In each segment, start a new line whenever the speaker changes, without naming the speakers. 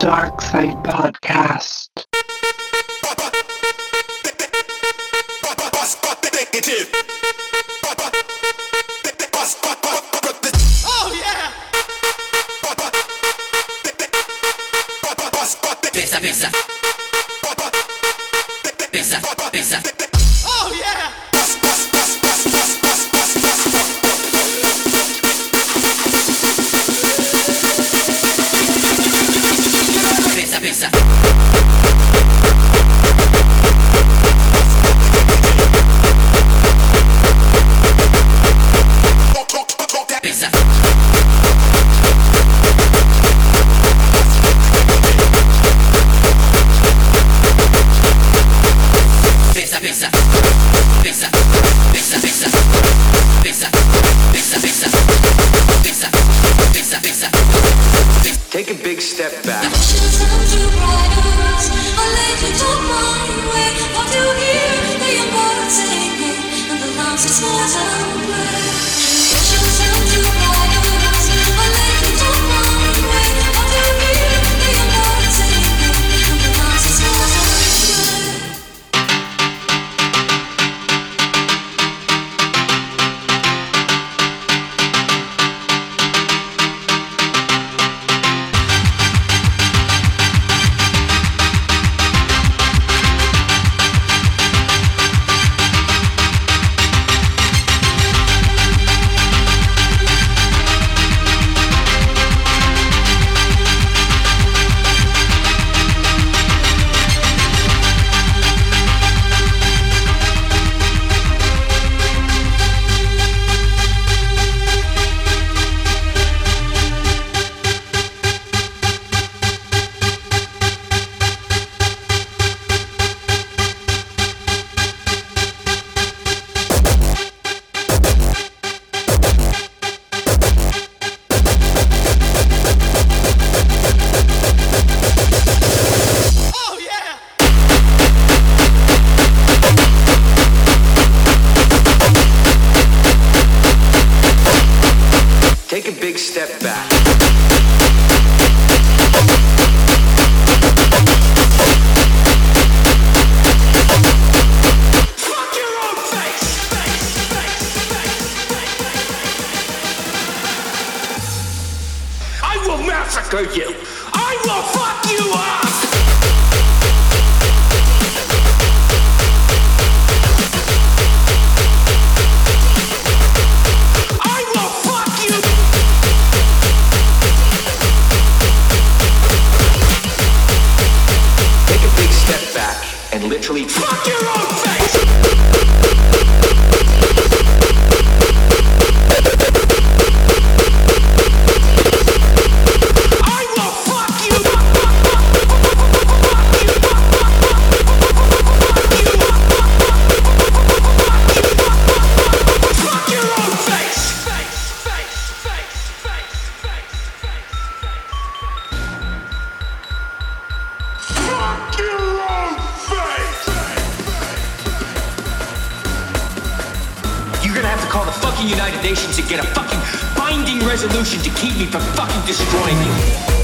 Dark Side Podcast.
Oh, yeah!
step back.
fucking United Nations and get a fucking binding resolution to keep me from fucking destroying you.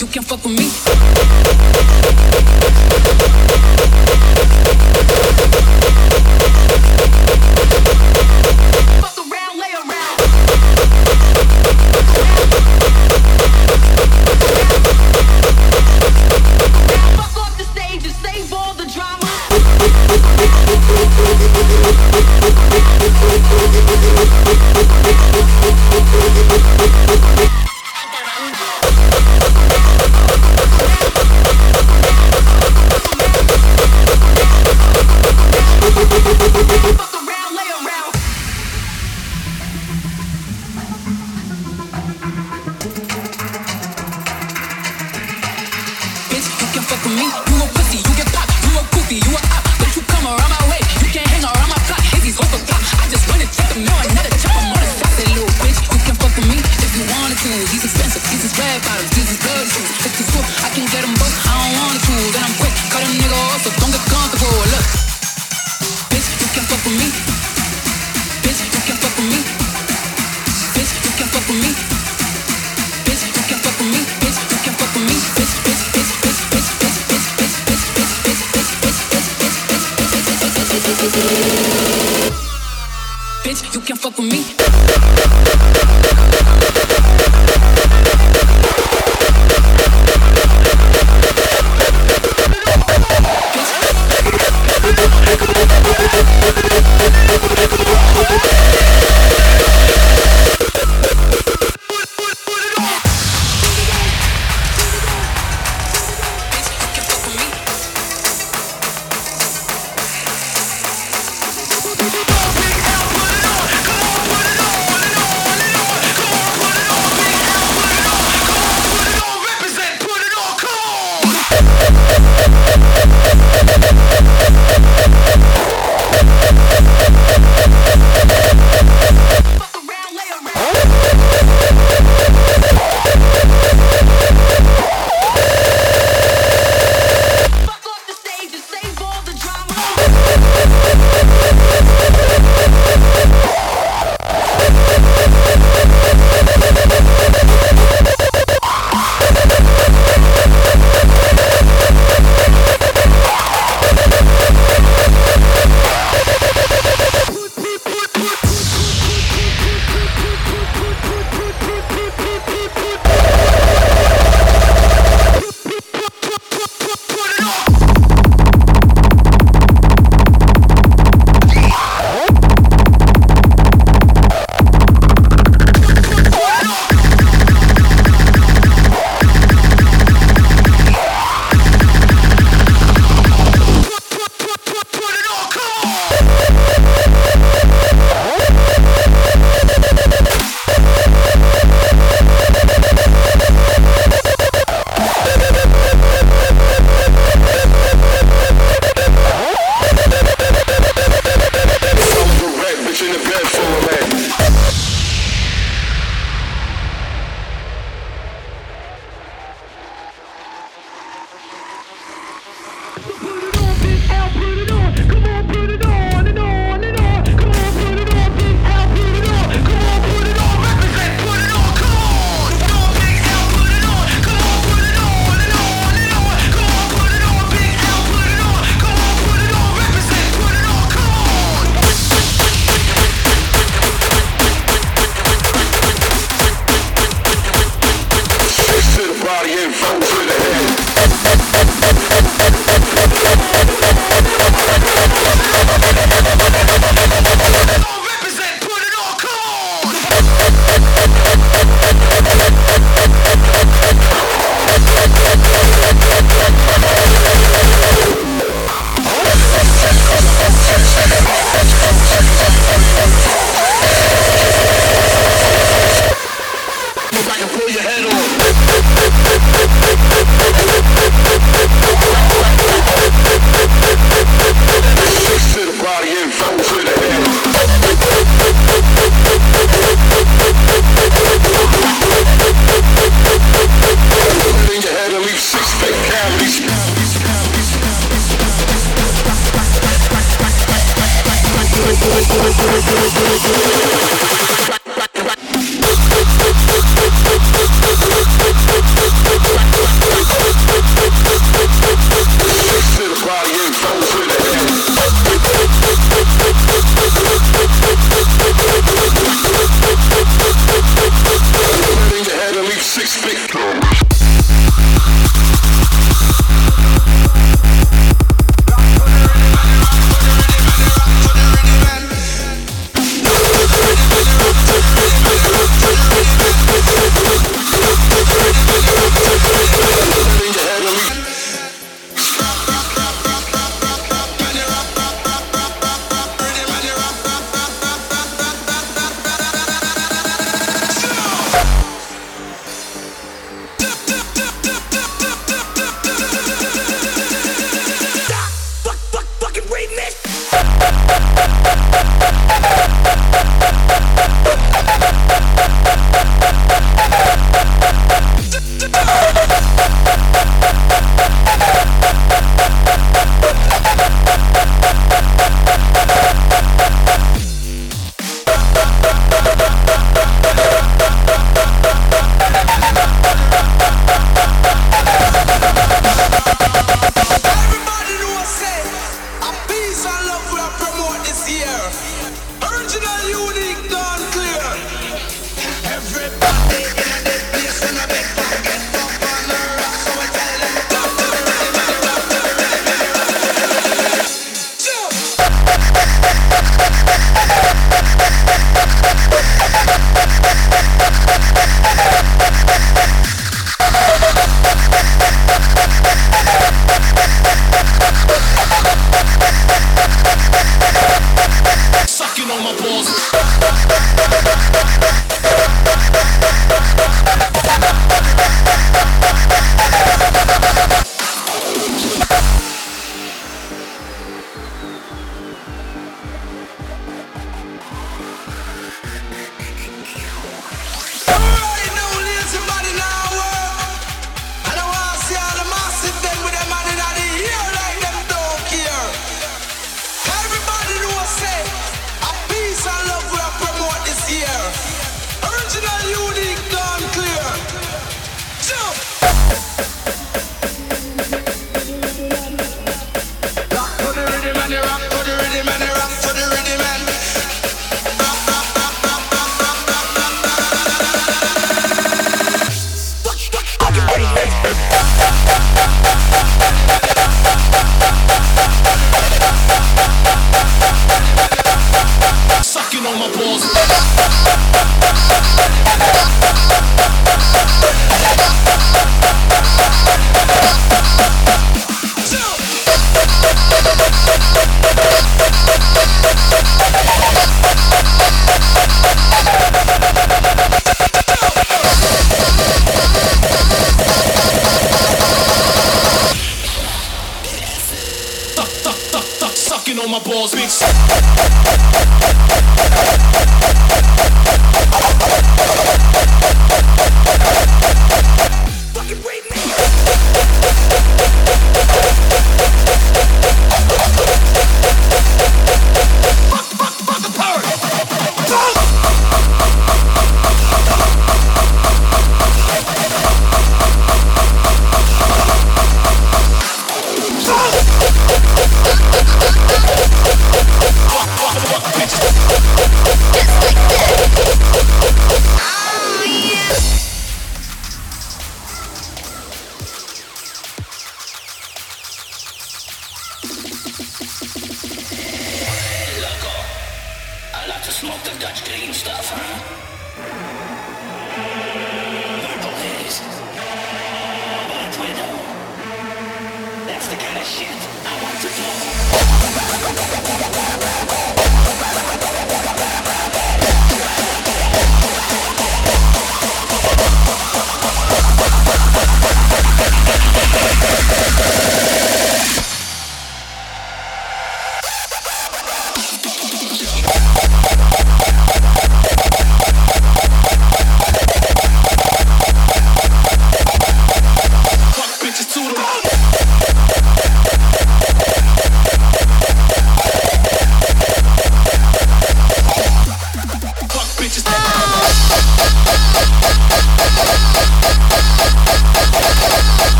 Come on,
fuck
with on.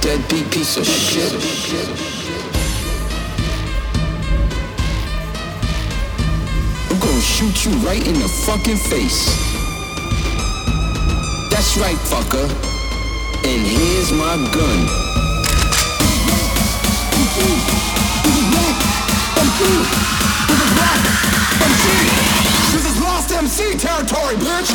deadbeat piece of shit. I'm gonna shoot you right in the fucking face. That's right, fucker. And here's my gun. This is Lost MC territory, bitch!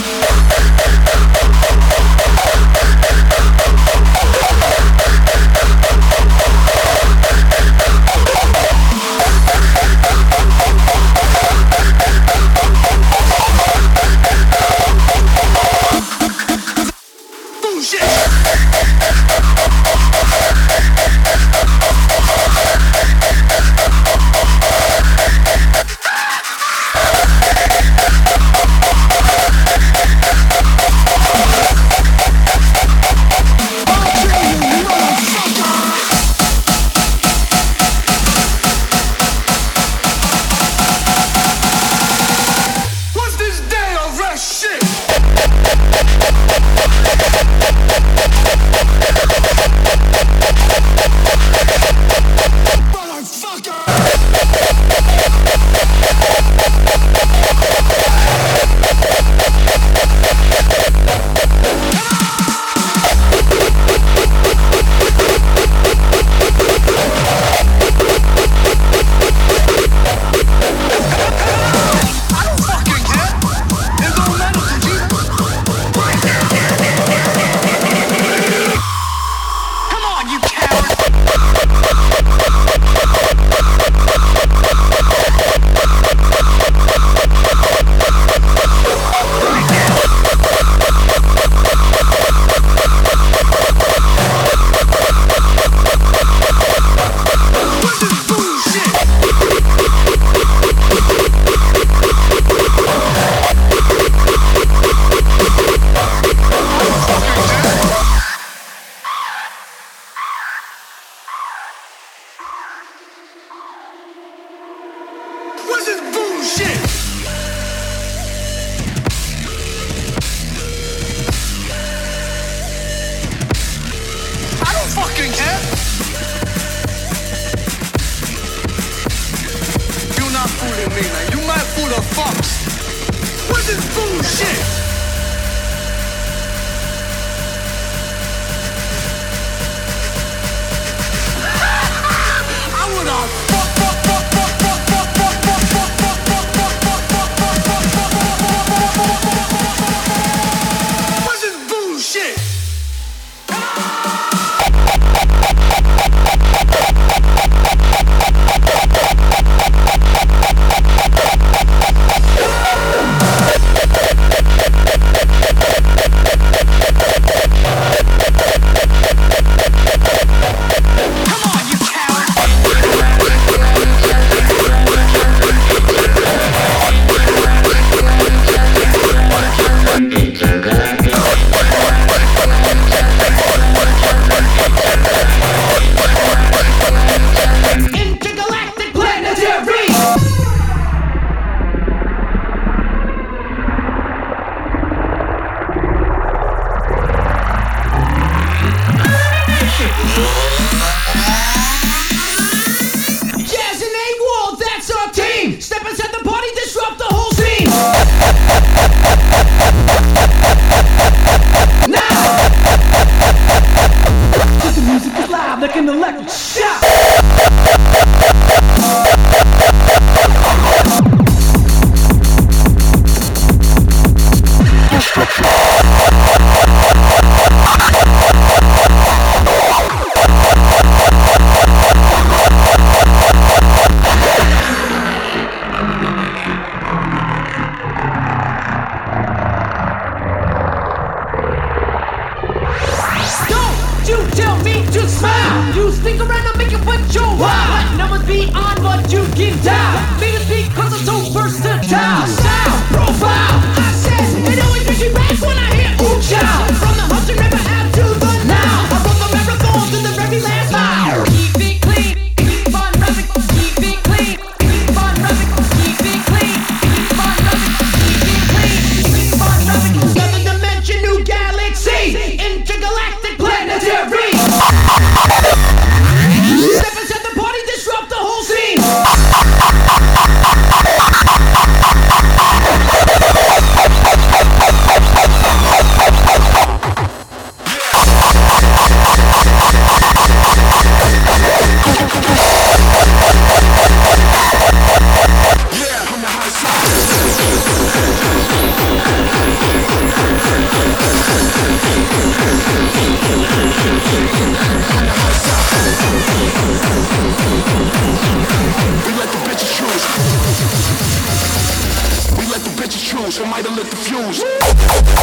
Choose. Might have lit the? Fuse,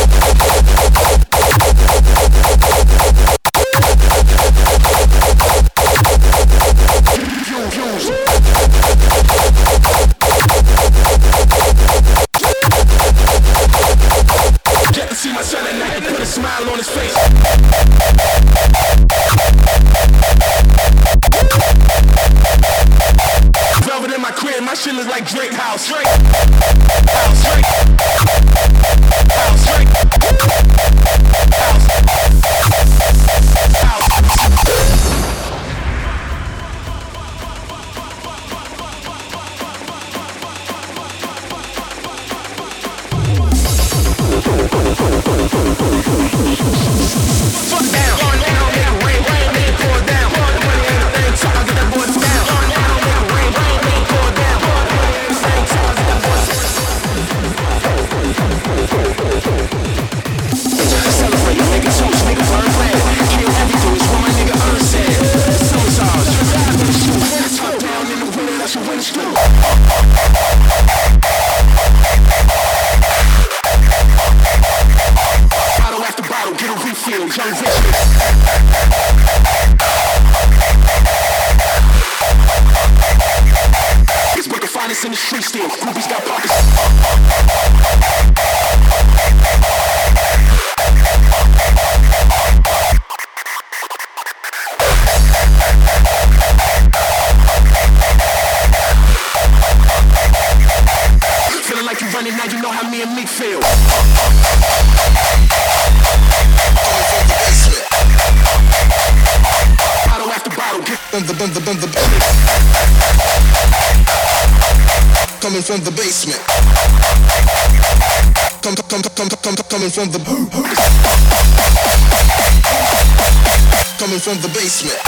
basement. Come, come, come, come, come, coming from the, coming from the basement.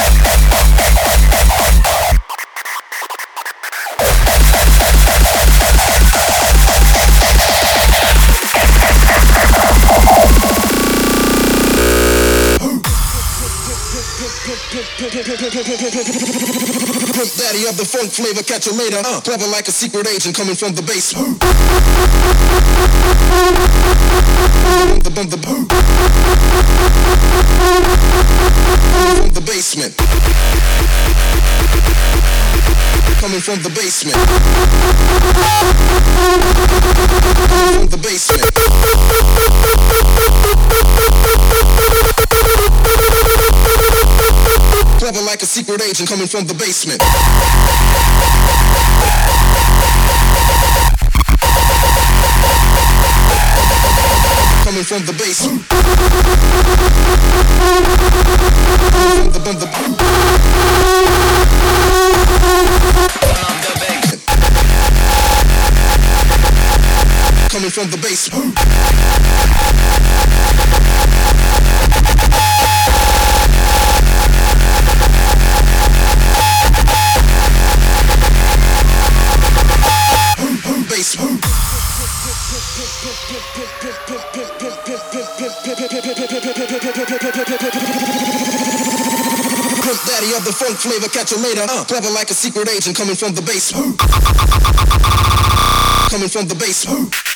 Pimp daddy of the funk flavor, catch you later. Uh, clever like a secret agent coming from the the, from the basement. Coming from the basement. From the basement. Clever like a secret agent coming from the basement. Coming from the basement. From the, from the, coming from the basement. Basement. Pimp daddy of the funk flavor, catch you later. Uh, clever like a secret agent coming from the basement. Coming from the basement.